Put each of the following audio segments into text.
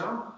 go.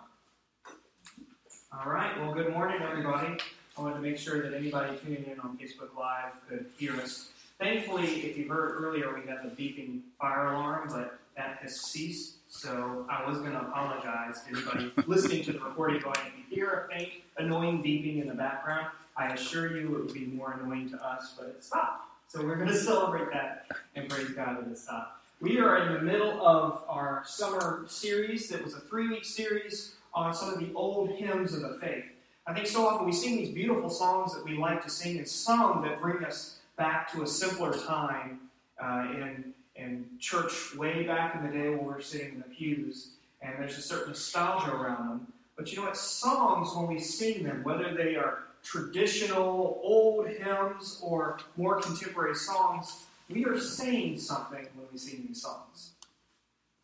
All right. Well, good morning, everybody. I wanted to make sure that anybody tuning in on Facebook Live could hear us. Thankfully, if you heard earlier, we had the beeping fire alarm, but that has ceased. So I was going to apologize to anybody listening to the recording going, if you hear a faint, annoying beeping in the background, I assure you it would be more annoying to us, but it stopped. So we're going to celebrate that and praise God that it stopped. We are in the middle of our summer series that was a three week series on some of the old hymns of the faith. I think so often we sing these beautiful songs that we like to sing, and some that bring us back to a simpler time uh, in, in church way back in the day when we were sitting in the pews, and there's a certain nostalgia around them. But you know what? Songs, when we sing them, whether they are traditional old hymns or more contemporary songs, we are saying something when we sing these songs.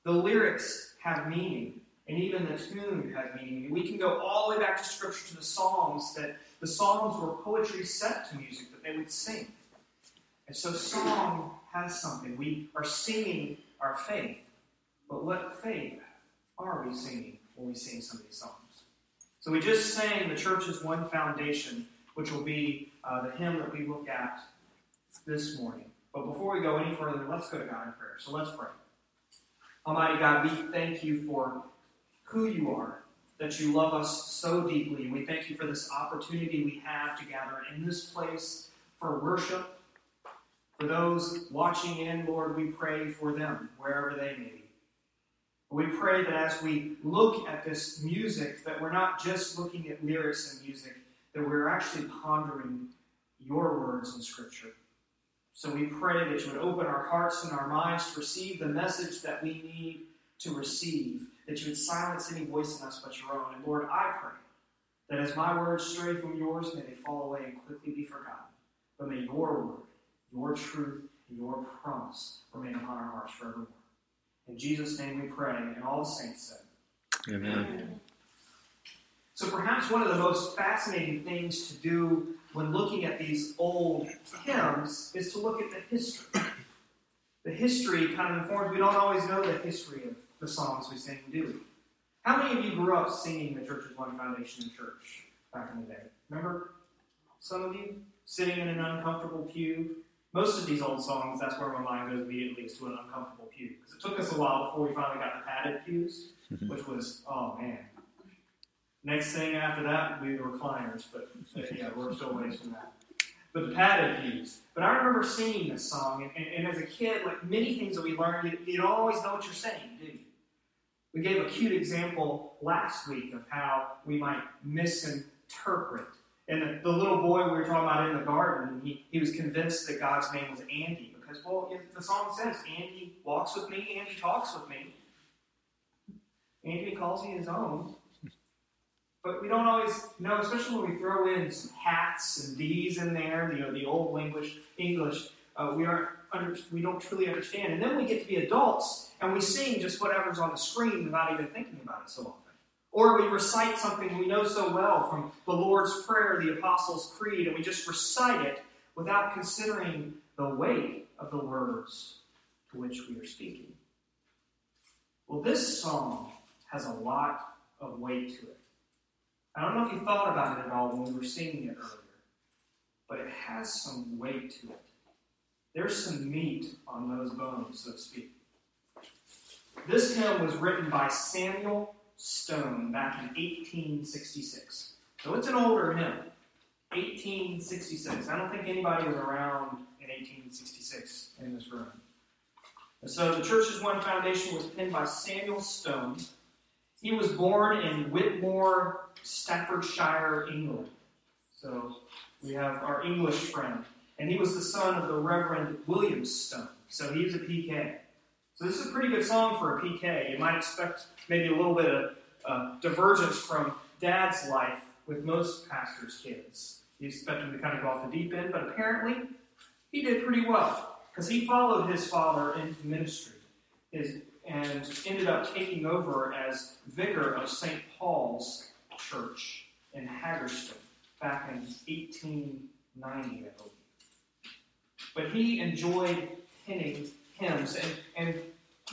The lyrics have meaning, and even the tune has meaning. We can go all the way back to Scripture to the Psalms, that the Psalms were poetry set to music that they would sing. And so song has something. We are singing our faith. But what faith are we singing when we sing some of these songs? So we just sang the church's one foundation, which will be uh, the hymn that we look at this morning. But before we go any further, let's go to God in prayer. So let's pray. Almighty God, we thank you for who you are, that you love us so deeply. We thank you for this opportunity we have to gather in this place for worship. For those watching in, Lord, we pray for them, wherever they may be. We pray that as we look at this music, that we're not just looking at lyrics and music, that we're actually pondering your words in Scripture. So we pray that you would open our hearts and our minds to receive the message that we need to receive, that you would silence any voice in us but your own. And Lord, I pray that as my words stray from yours, may they fall away and quickly be forgotten. But may your word, your truth, and your promise remain upon our hearts forevermore. In Jesus' name we pray, and all the saints said, Amen. So perhaps one of the most fascinating things to do when looking at these old hymns is to look at the history. The history kind of informs, we don't always know the history of the songs we sing, do we? How many of you grew up singing the Church Church's One Foundation in church back in the day? Remember? Some of you? Sitting in an uncomfortable pew. Most of these old songs, that's where my mind goes immediately, is to an uncomfortable pew. Because it took us a while before we finally got the padded pews, which was, oh man, Next thing after that would be the recliners, but uh, yeah, we're still ways from that. But the padded pews. But I remember singing this song, and, and, and, as a kid, like many things that we learned, you, you don't always know what you're saying, do you? We gave a cute example last week of how we might misinterpret. And the, the little boy we were talking about in the garden, he, he was convinced that God's name was Andy because, well, the song says, Andy walks with me, Andy talks with me. Andy calls me his own. But we don't always know, especially when we throw in some hats and these in there, you know, the old English, English, uh, we aren't under, we don't truly understand. And then we get to be adults and we sing just whatever's on the screen without even thinking about it so often. Or we recite something we know so well from the Lord's Prayer, the Apostles' Creed, and we just recite it without considering the weight of the words to which we are speaking. Well, this song has a lot of weight to it. I don't know if you thought about it at all when we were singing it earlier, but it has some weight to it. There's some meat on those bones, so to speak. This hymn was written by Samuel Stone back in 1866. So it's an older hymn. 1866. I don't think anybody was around in 1866 in this room. So the church's one foundation was penned by Samuel Stone. He was born in Whitmore, Staffordshire, England. So we have our English friend. And he was the son of the Reverend William Stone. So he was a PK. So this is a pretty good song for a PK. You might expect maybe a little bit of uh, divergence from dad's life with most pastors' kids. You expect him to kind of go off the deep end, but apparently he did pretty well because he followed his father into ministry. His and ended up taking over as vicar of St. Paul's Church in Haggerston back in 1890, I believe. But he enjoyed penning hymns, and, and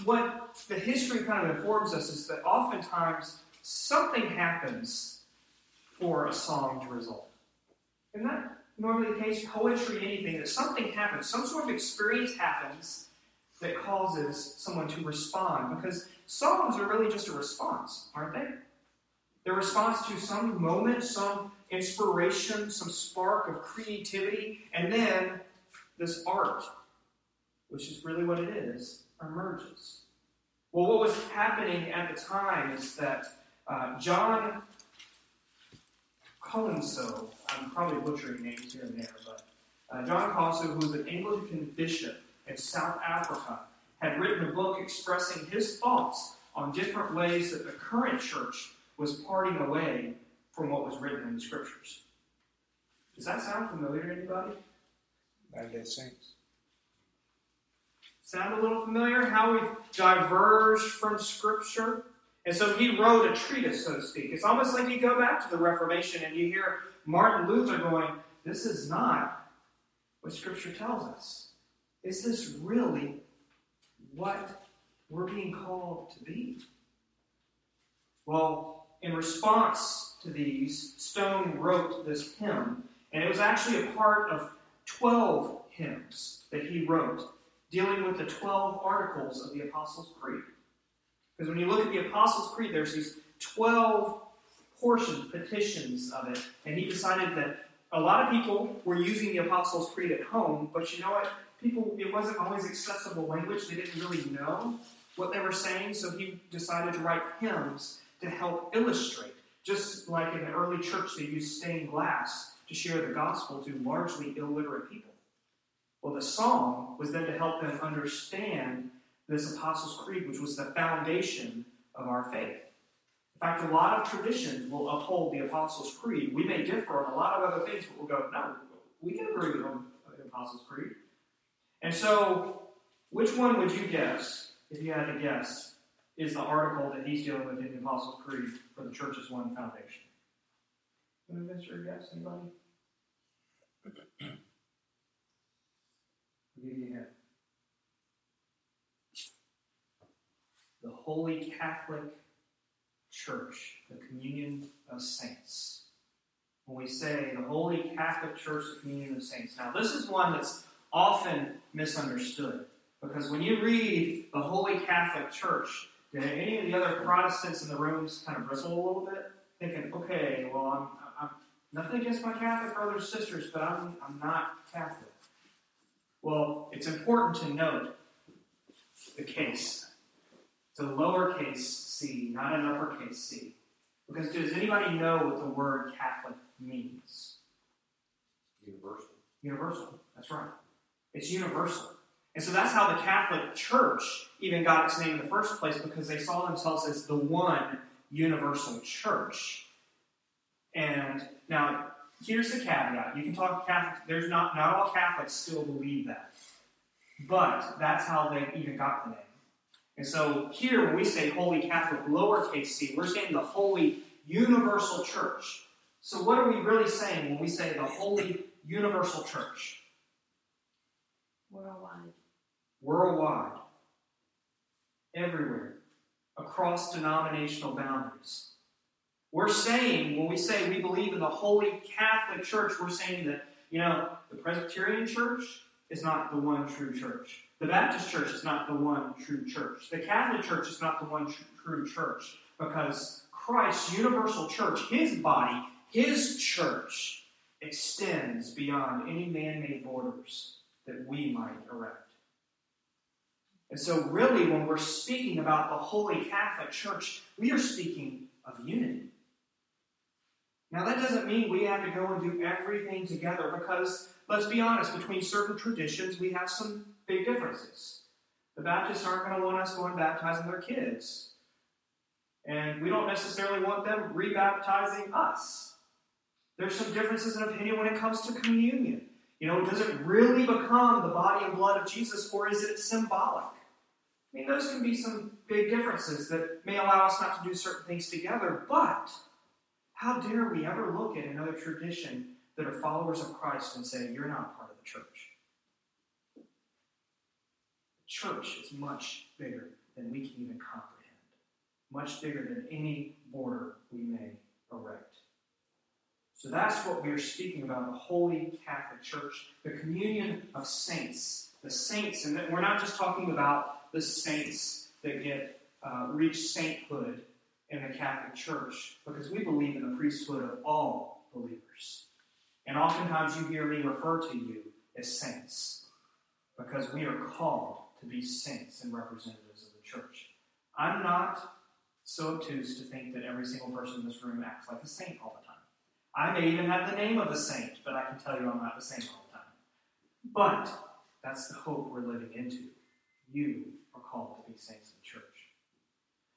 what the history kind of informs us is that oftentimes something happens for a song to result. Isn't that normally the case? Poetry, anything, that something happens, some sort of experience happens that causes someone to respond. Because songs are really just a response, aren't they? They're response to some moment, some inspiration, some spark of creativity, and then this art, which is really what it is, emerges. Well, what was happening at the time is that uh, John Colenso, I'm probably butchering names here and there, but uh, John Colenso, who was an Anglican bishop in South Africa, had written a book expressing his thoughts on different ways that the current church was parting away from what was written in the scriptures. Does that sound familiar to anybody? Latter-day Saints. Sound a little familiar? How we diverge from Scripture? And so he wrote a treatise, so to speak. It's almost like you go back to the Reformation and you hear Martin Luther going, This is not what Scripture tells us. Is this really what we're being called to be? Well, in response to these, Stone wrote this hymn, and it was actually a part of 12 hymns that he wrote dealing with the 12 articles of the Apostles' Creed. Because when you look at the Apostles' Creed, there's these 12 portions, petitions of it, and he decided that a lot of people were using the Apostles' Creed at home, but you know what? People, it wasn't always accessible language. They didn't really know what they were saying, so he decided to write hymns to help illustrate. Just like in the early church, they used stained glass to share the gospel to largely illiterate people. Well, the song was then to help them understand this Apostles' Creed, which was the foundation of our faith. In fact, a lot of traditions will uphold the Apostles' Creed. We may differ on a lot of other things, but we'll go, no, we can agree with the Apostles' Creed. And so, which one would you guess, if you had to guess, is the article that he's dealing with in the Apostles' Creed for the church's one foundation? Venture a guess? Anybody? I'll give you a hint. The Holy Catholic Church, the communion of saints. When we say the Holy Catholic Church, the communion of saints. Now, this is one that's often misunderstood because when you read the Holy Catholic Church, do any of the other Protestants in the rooms kind of bristle a little bit, thinking, okay, well, I'm, I'm nothing against my Catholic brothers and sisters, but I'm, I'm not Catholic. Well, it's important to note the case. It's a lowercase c, not an uppercase c. Because does anybody know what the word Catholic means? Universal. Universal. That's right. It's universal. And so that's how the Catholic Church even got its name in the first place because they saw themselves as the one universal church. And now, here's the caveat. You can talk Catholic, there's not, not all Catholics still believe that. But that's how they even got the name. And so here, when we say Holy Catholic, lowercase c, we're saying the Holy Universal Church. So what are we really saying when we say the Holy Universal Church? Worldwide. Worldwide. Everywhere. Across denominational boundaries. We're saying, when we say we believe in the Holy Catholic Church, we're saying that, you know, the Presbyterian Church is not the one true church. The Baptist Church is not the one true church. The Catholic Church is not the one true church because Christ's universal church, his body, his church, extends beyond any man made borders that we might erect. And so, really, when we're speaking about the Holy Catholic Church, we are speaking of unity. Now, that doesn't mean we have to go and do everything together because, let's be honest, between certain traditions, we have some big differences. The Baptists aren't going to want us going baptizing their kids. And we don't necessarily want them rebaptizing us. There's some differences in opinion when it comes to communion. You know, does it really become the body and blood of Jesus, or is it symbolic? I mean, those can be some big differences that may allow us not to do certain things together, but how dare we ever look at another tradition that are followers of Christ and say, you're not part of the church? The church is much bigger than we can even comprehend, much bigger than any border we may erect. So that's what we're speaking about the Holy Catholic Church, the communion of saints. The saints, and we're not just talking about the saints that get uh, reach sainthood in the Catholic Church, because we believe in the priesthood of all believers. And oftentimes you hear me refer to you as saints, because we are called to be saints and representatives of the church. I'm not so obtuse to think that every single person in this room acts like a saint all the time. I may even have the name of a saint, but I can tell you I'm not the saint all the time. But that's the hope we're living into. You are called to be saints in the church.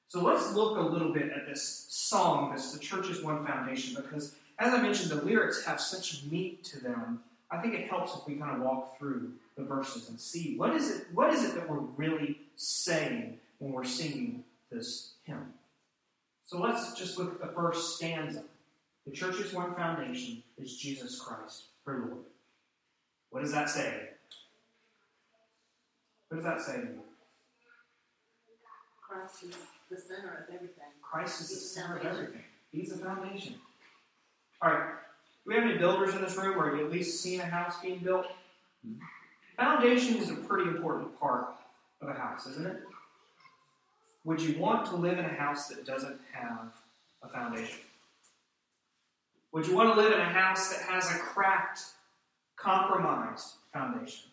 So let's look a little bit at this song, this The Church's One Foundation, because as I mentioned, the lyrics have such meat to them. I think it helps if we kind of walk through the verses and see what is it, what is it that we're really saying when we're singing this hymn. So let's just look at the first stanza. The church's one foundation is Jesus Christ, her Lord. What does that say? What does that say to you? Christ is the center of everything. Christ is the center of everything. He's the foundation. All right. Do we have any builders in this room, or have you at least seen a house being built? Foundation is a pretty important part of a house, isn't it? Would you want to live in a house that doesn't have a foundation? Would you want to live in a house that has a cracked, compromised foundation?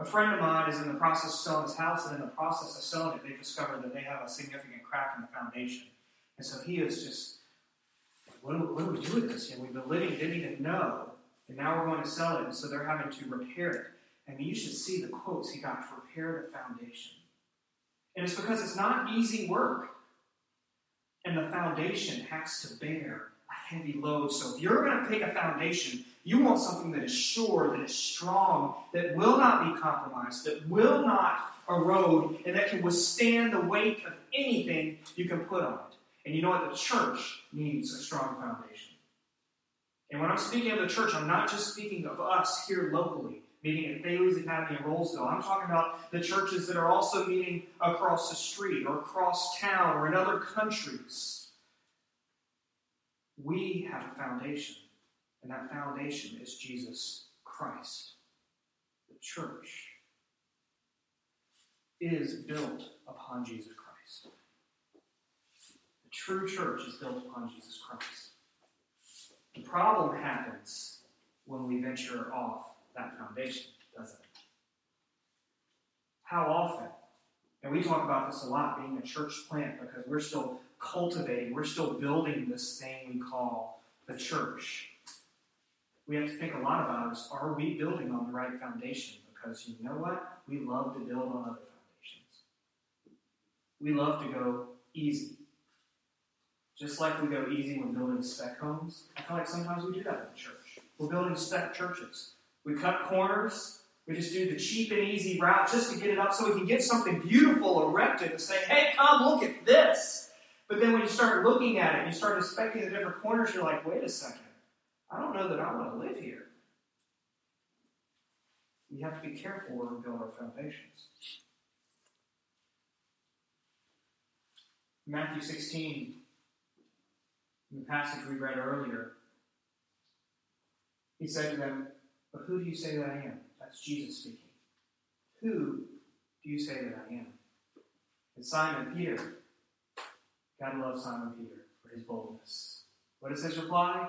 A friend of mine is in the process of selling his house, and in the process of selling it, they discovered that they have a significant crack in the foundation. And so he is just, what do, what do we do with this? We've been living, didn't even know, and now we're going to sell it, and so they're having to repair it. And you should see the quotes he got to repair the foundation. And it's because it's not easy work. And the foundation has to bear a heavy load. So if you're going to pick a foundation, you want something that is sure, that is strong, that will not be compromised, that will not erode, and that can withstand the weight of anything you can put on it. And you know what? The church needs a strong foundation. And when I'm speaking of the church, I'm not just speaking of us here locally, meeting at Thales Academy in Rolesville. I'm talking about the churches that are also meeting across the street or across town or in other countries. We have a foundation, and that foundation is Jesus Christ. The church is built upon Jesus Christ. The true church is built upon Jesus Christ. The problem happens when we venture off that foundation, doesn't it? How often? And we talk about this a lot, being a church plant, because we're still cultivating, we're still building this thing we call the church. We have to think a lot about is are we building on the right foundation? Because you know what? We love to build on other foundations. We love to go easy. Just like we go easy when building spec homes, I feel like sometimes we do that in church. We're building spec churches. We cut corners. We just do the cheap and easy route just to get it up so we can get something beautiful erected and say, hey, come look at this. But then when you start looking at it, you start inspecting the different corners, you're like, wait a second. I don't know that I want to live here. We have to be careful where we build our foundations. Matthew 16, in the passage we read earlier, he said to them, But who do you say that I am? That's Jesus speaking. Who do you say that I am? And Simon Peter, God loves Simon Peter for his boldness. What is his reply?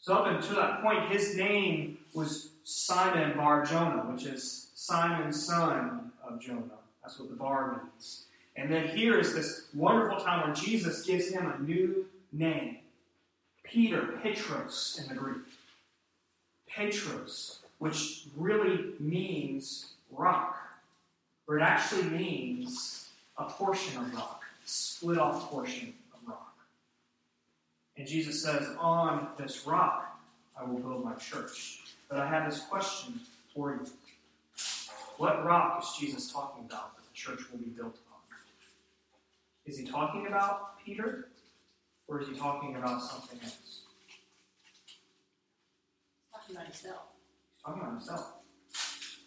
So, up until that point, his name was Simon Bar Jonah, which is Simon, son of Jonah. That's what the bar means. And then here is this wonderful time where Jesus gives him a new name Peter, Petros in the Greek. Petros, which really means rock, or it actually means a portion of rock. A split off portion. And Jesus says, On this rock I will build my church. But I have this question for you. What rock is Jesus talking about that the church will be built upon? Is he talking about Peter? Or is he talking about something else? Talking about himself. He's talking about himself.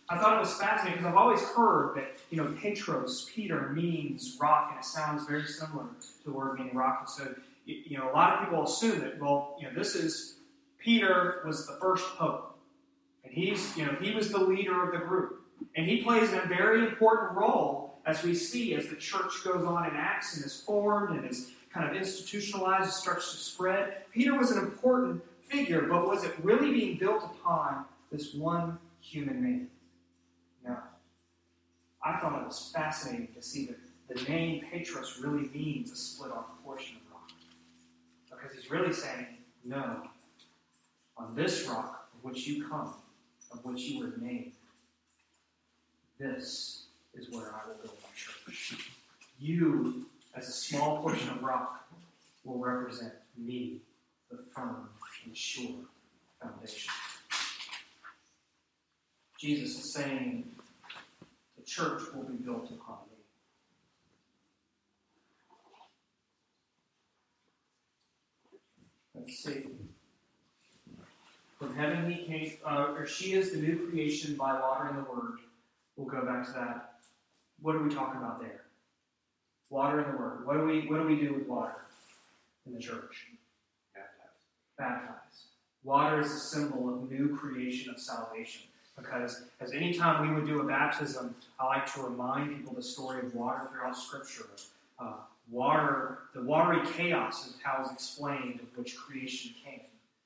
I thought it was fascinating because I've always heard that, you know, Petros, Peter, means rock, and it sounds very similar to the word meaning rock. And so, you know, a lot of people assume that, well, you know, this is, Peter was the first pope. And he's, you know, he was the leader of the group. And he plays a very important role as we see as the church goes on in Acts and is formed and is kind of institutionalized, and starts to spread. Peter was an important figure, but was it really being built upon this one human man? No. I thought it was fascinating to see that the name Petros really means a split off portion. Because he's really saying, no, on this rock of which you come, of which you were made, this is where I will build my church. You, as a small portion of rock, will represent me, the firm and sure foundation. Jesus is saying the church will be built upon me. See. From heaven he came, uh, or she is the new creation by water and the word. We'll go back to that. What are we talking about there? Water and the word. What do we what do we do with water in the church? Baptized. Baptize. Water is a symbol of new creation of salvation. Because as any time we would do a baptism, I like to remind people the story of water throughout Scripture. Uh, water, the watery chaos is how it's explained of which creation came.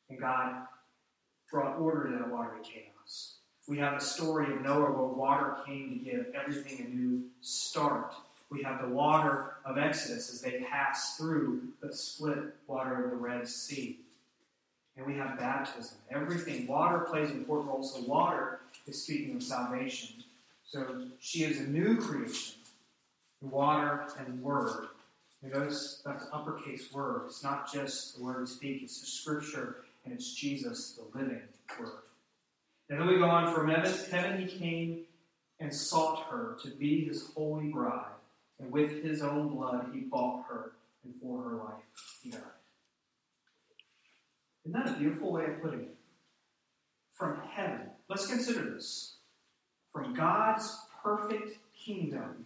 And God brought order to that watery chaos. We have the story of Noah where water came to give everything a new start. We have the water of Exodus as they pass through the split water of the Red Sea. And we have baptism. Everything. Water plays an important role. So, water is speaking of salvation. So, she is a new creation. Water and word. You notice that's uppercase word. It's not just the word we speak, it's the scripture, and it's Jesus, the living word. And then we go on from heaven, heaven he came and sought her to be his holy bride. And with his own blood he bought her, and for her life he died. Isn't that a beautiful way of putting it? From heaven. Let's consider this. From God's perfect kingdom,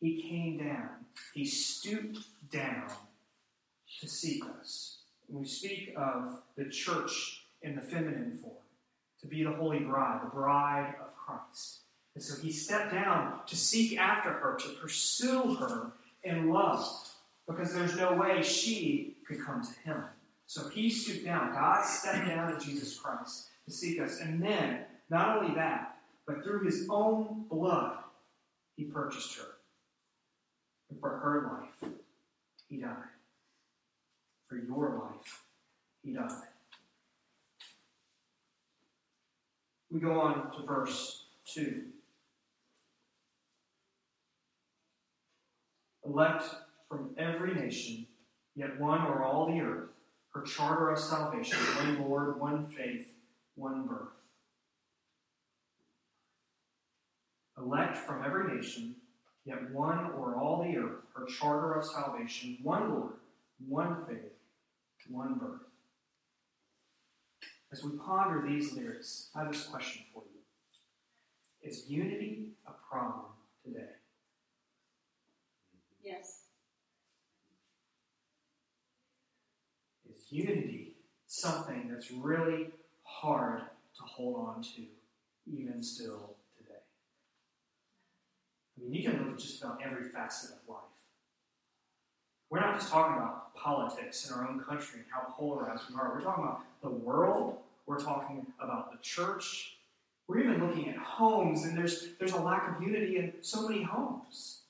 he came down. He stooped down to seek us. When we speak of the church in the feminine form, to be the holy bride, the bride of Christ. And so he stepped down to seek after her, to pursue her in love, because there's no way she could come to him. So he stooped down. God stepped down to Jesus Christ to seek us. And then, not only that, but through his own blood, he purchased her. For her life, he died. For your life, he died. We go on to verse 2. Elect from every nation, yet one or all the earth, her charter of salvation, one Lord, one faith, one birth. Elect from every nation, yet one or all the earth, her charter of salvation, one Lord, one faith, one birth. As we ponder these lyrics, I have this question for you Is unity a problem today? Yes. Is unity something that's really hard to hold on to, even still? I mean, you can look at just about every facet of life. We're not just talking about politics in our own country and how polarized we are. We're talking about the world. We're talking about the church. We're even looking at homes, and there's, there's a lack of unity in so many homes.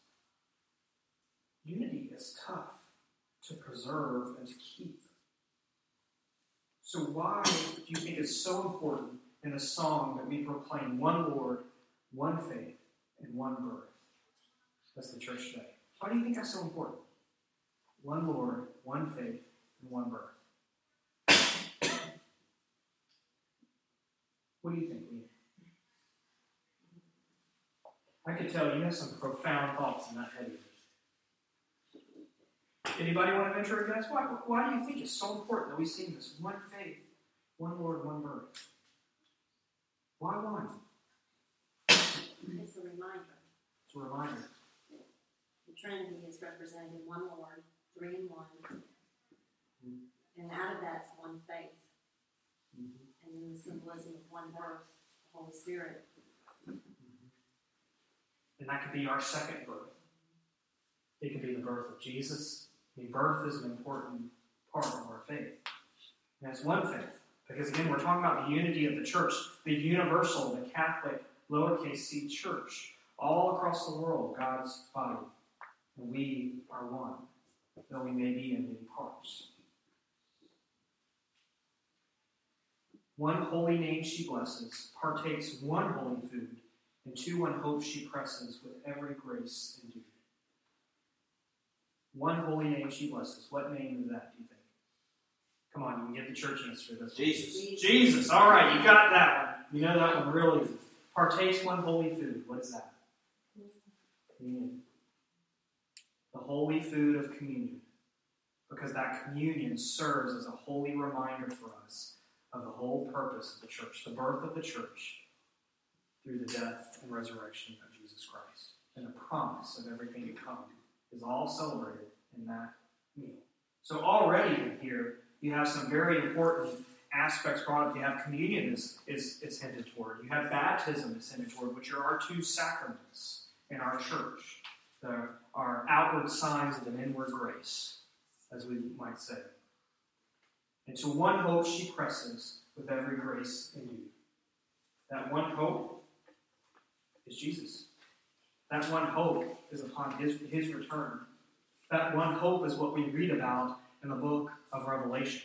Unity is tough to preserve and to keep. So, why do you think it's so important in the song that we proclaim one Lord, one faith, and one birth? The church today. Why do you think that's so important? One Lord, one faith, and one birth. What do you think, Leah? I could tell you have some profound thoughts in that yours. Anybody want to venture a guess? Why, why do you think it's so important that we sing this one faith, one Lord, one birth? Why one? It's a reminder. It's a reminder. Trinity is represented in one Lord, three in one. And out of that's one faith. And then the symbolism of one birth, the Holy Spirit. And that could be our second birth. It could be the birth of Jesus. I mean, birth is an important part of our faith. And that's one faith. Because again, we're talking about the unity of the church, the universal, the Catholic, lowercase c church, all across the world, God's body. And we are one, though we may be in many parts. One holy name she blesses, partakes one holy food, and to one hope she presses with every grace and duty. One holy name she blesses. What name is that, do you think? Come on, you can get the church answer to this. Jesus. Jesus. All right, you got that one. You know that one really. Partakes one holy food. What is that? Communion. Holy food of communion. Because that communion serves as a holy reminder for us of the whole purpose of the church, the birth of the church through the death and resurrection of Jesus Christ. And the promise of everything to come is all celebrated in that meal. So already here you have some very important aspects brought up. You have communion is, is, is hinted toward. You have baptism is hinted toward, which are our two sacraments in our church. Our outward signs of an inward grace, as we might say. And to one hope she presses with every grace in you. That one hope is Jesus. That one hope is upon his, his return. That one hope is what we read about in the book of Revelation.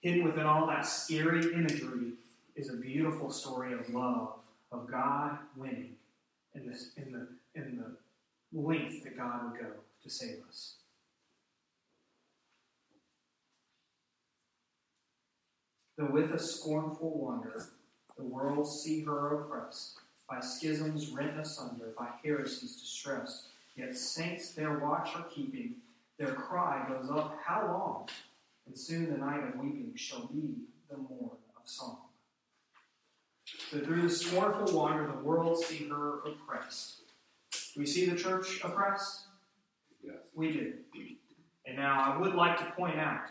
Hidden within all that scary imagery is a beautiful story of love, of God winning in, this, in, the, in the length that God would go to save us. Though with a scornful wonder the world see her oppressed, by schisms rent asunder, by heresies distressed, yet saints their watch are keeping, their cry goes up, How long? And soon the night of weeping shall be the morn of song. So through the scornful wonder, the world see her oppressed. Do we see the church oppressed? Yes. We do. And now I would like to point out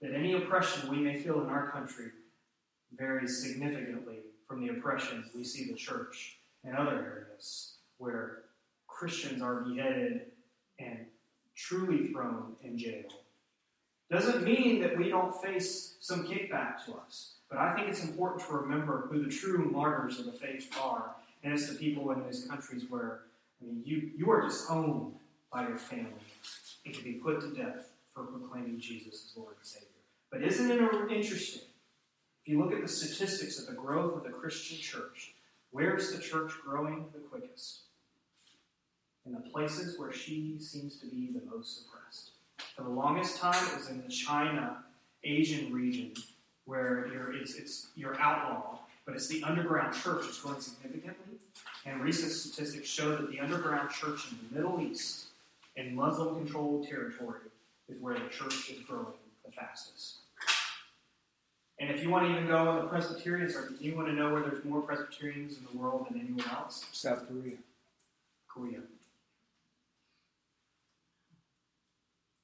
that any oppression we may feel in our country varies significantly from the oppression we see the church in other areas where Christians are beheaded and truly thrown in jail. Doesn't mean that we don't face some kickback to us, but I think it's important to remember who the true martyrs of the faith are, and it's the people in these countries where I mean, you, you are disowned by your family and can be put to death for proclaiming Jesus as Lord and Savior. But isn't it interesting? If you look at the statistics of the growth of the Christian church, where's the church growing the quickest? In the places where she seems to be the most suppressed. For the longest time, it was in the China, Asian region where you're, it's, it's, you're outlawed, but it's the underground church that's growing significantly. And recent statistics show that the underground church in the Middle East, and Muslim controlled territory, is where the church is growing the fastest. And if you want to even go on the Presbyterian circuit, you want to know where there's more Presbyterians in the world than anyone else? South Korea. Korea.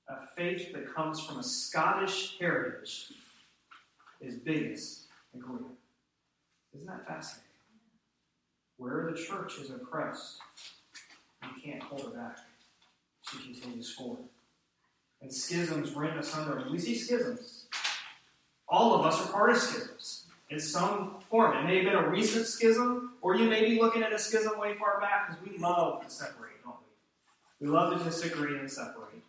A faith that comes from a Scottish heritage is biggest in Korea. Isn't that fascinating? Where the church is oppressed, you can't hold her back. She continues forward. And schisms rent asunder. We see schisms. All of us are part of schisms in some form. It may have been a recent schism, or you may be looking at a schism way far back because we love to separate, don't we? We love to disagree and separate.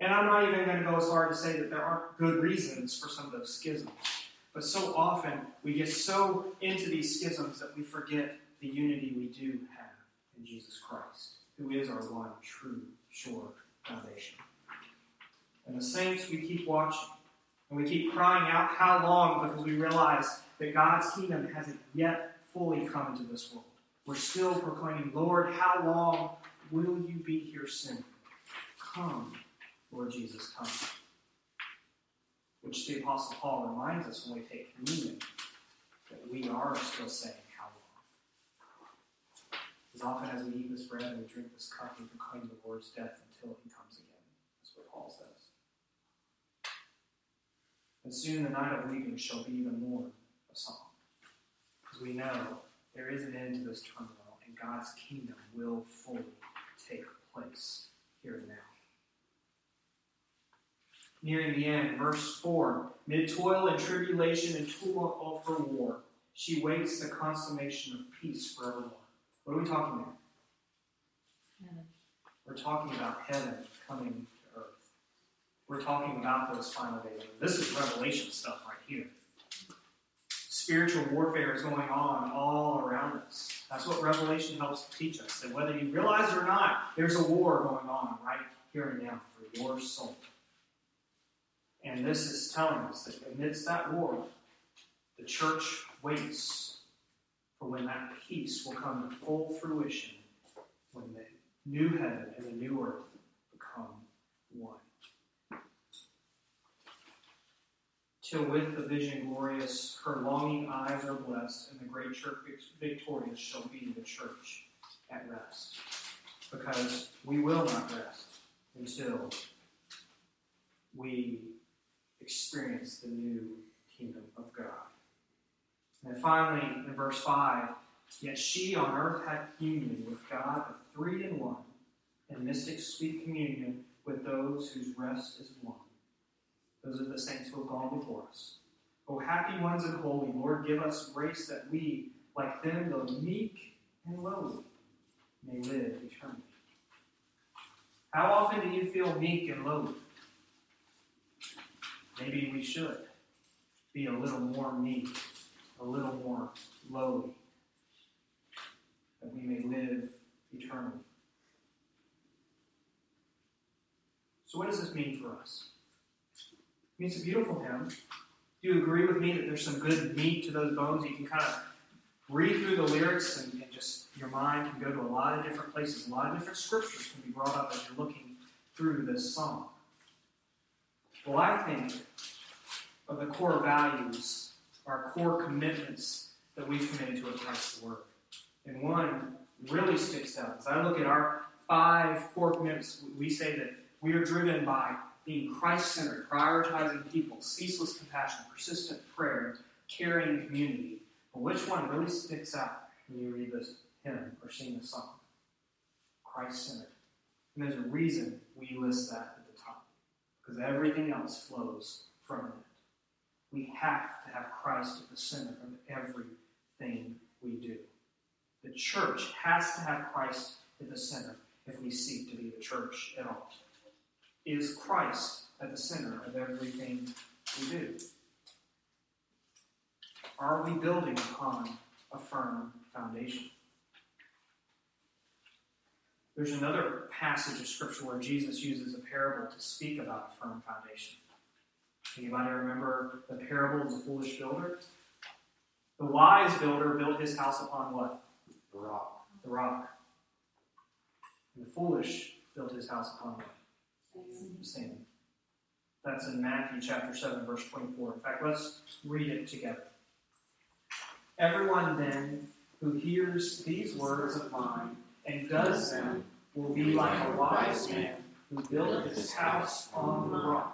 And I'm not even going to go as far to say that there aren't good reasons for some of those schisms. But so often we get so into these schisms that we forget the unity we do have in Jesus Christ. who is our one true, sure foundation. And the saints, we keep watching. And we keep crying out, How long? because we realize that God's kingdom hasn't yet fully come into this world. We're still proclaiming, Lord, how long will you be here soon? Come, Lord Jesus, come. Which the Apostle Paul reminds us when we take communion that we are still long? As often as we eat this bread and we drink this cup, we proclaim the Lord's death until he comes again. That's what Paul says. And soon the night of weeping shall be even more a song. Because we know there is an end to this turmoil, and God's kingdom will fully take place here and now. Nearing the end, verse 4 Mid toil and tribulation and tumult of her war, she waits the consummation of peace forevermore. What are we talking about? Heaven. We're talking about heaven coming to earth. We're talking about those final days. This is Revelation stuff right here. Spiritual warfare is going on all around us. That's what Revelation helps teach us. That whether you realize it or not, there's a war going on right here and now for your soul. And this is telling us that amidst that war, the church waits for when that peace will come to full fruition, when the new heaven and the new earth become one. Till with the vision glorious, her longing eyes are blessed, and the great church victorious shall be the church at rest. Because we will not rest until we experience the new kingdom of God. And finally, in verse 5, yet she on earth had communion with God, the three in one, and mystic sweet communion with those whose rest is one. Those are the saints who have gone before us. O happy ones and holy, Lord, give us grace that we, like them, though meek and lowly, may live eternally. How often do you feel meek and lowly? Maybe we should be a little more meek, a little more lowly, that we may live eternally. So, what does this mean for us? It means a beautiful hymn. Do you agree with me that there's some good meat to those bones? You can kind of read through the lyrics and, and just your mind can go to a lot of different places. A lot of different scriptures can be brought up as you're looking through this song. Well, I think of the core values, our core commitments that we've committed to at Christ's Word. And one really sticks out. As I look at our five core commitments, we say that we are driven by being Christ centered, prioritizing people, ceaseless compassion, persistent prayer, caring community. But which one really sticks out when you read this hymn or sing the song? Christ centered. And there's a reason we list that at the top, because everything else flows from it. We have to have Christ at the center of everything we do. The church has to have Christ at the center if we seek to be the church at all. Is Christ at the center of everything we do? Are we building upon a firm foundation? There's another passage of Scripture where Jesus uses a parable to speak about a firm foundation. Anybody remember the parable of the foolish builder? The wise builder built his house upon what? The rock. The rock. And the foolish built his house upon what? Sand. That's in Matthew chapter 7, verse 24. In fact, let's read it together. Everyone then who hears these words of mine and does them will be like a wise man who built his house on the rock.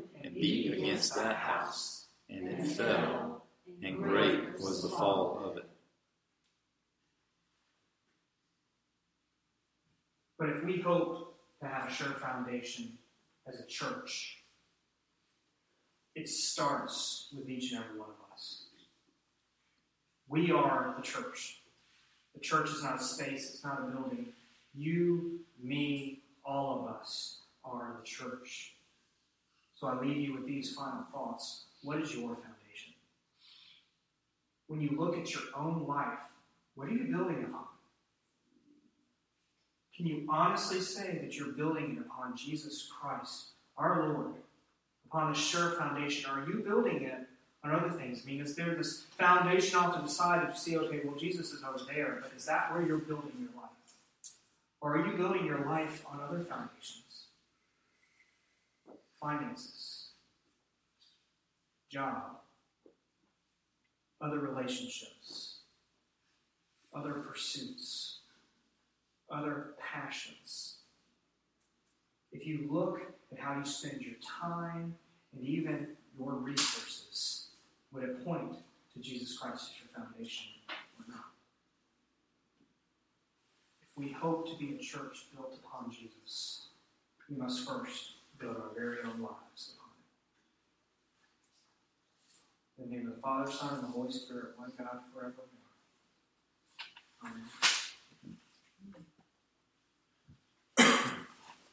and beat against that house, and it fell, and great was the fall of it. But if we hope to have a sure foundation as a church, it starts with each and every one of us. We are the church. The church is not a space, it's not a building. You, me, all of us are the church. So I leave you with these final thoughts. What is your foundation? When you look at your own life, what are you building upon? Can you honestly say that you're building it upon Jesus Christ, our Lord, upon a sure foundation? Or are you building it on other things? I mean, is there this foundation off to the side that you see, okay, well, Jesus is over there, but is that where you're building your life? Or are you building your life on other foundations? Finances, job, other relationships, other pursuits, other passions. If you look at how you spend your time and even your resources, would it point to Jesus Christ as your foundation or not? If we hope to be a church built upon Jesus, we must first build our very own lives upon it. In the name of the Father, Son, and the Holy Spirit, one God forevermore. Amen.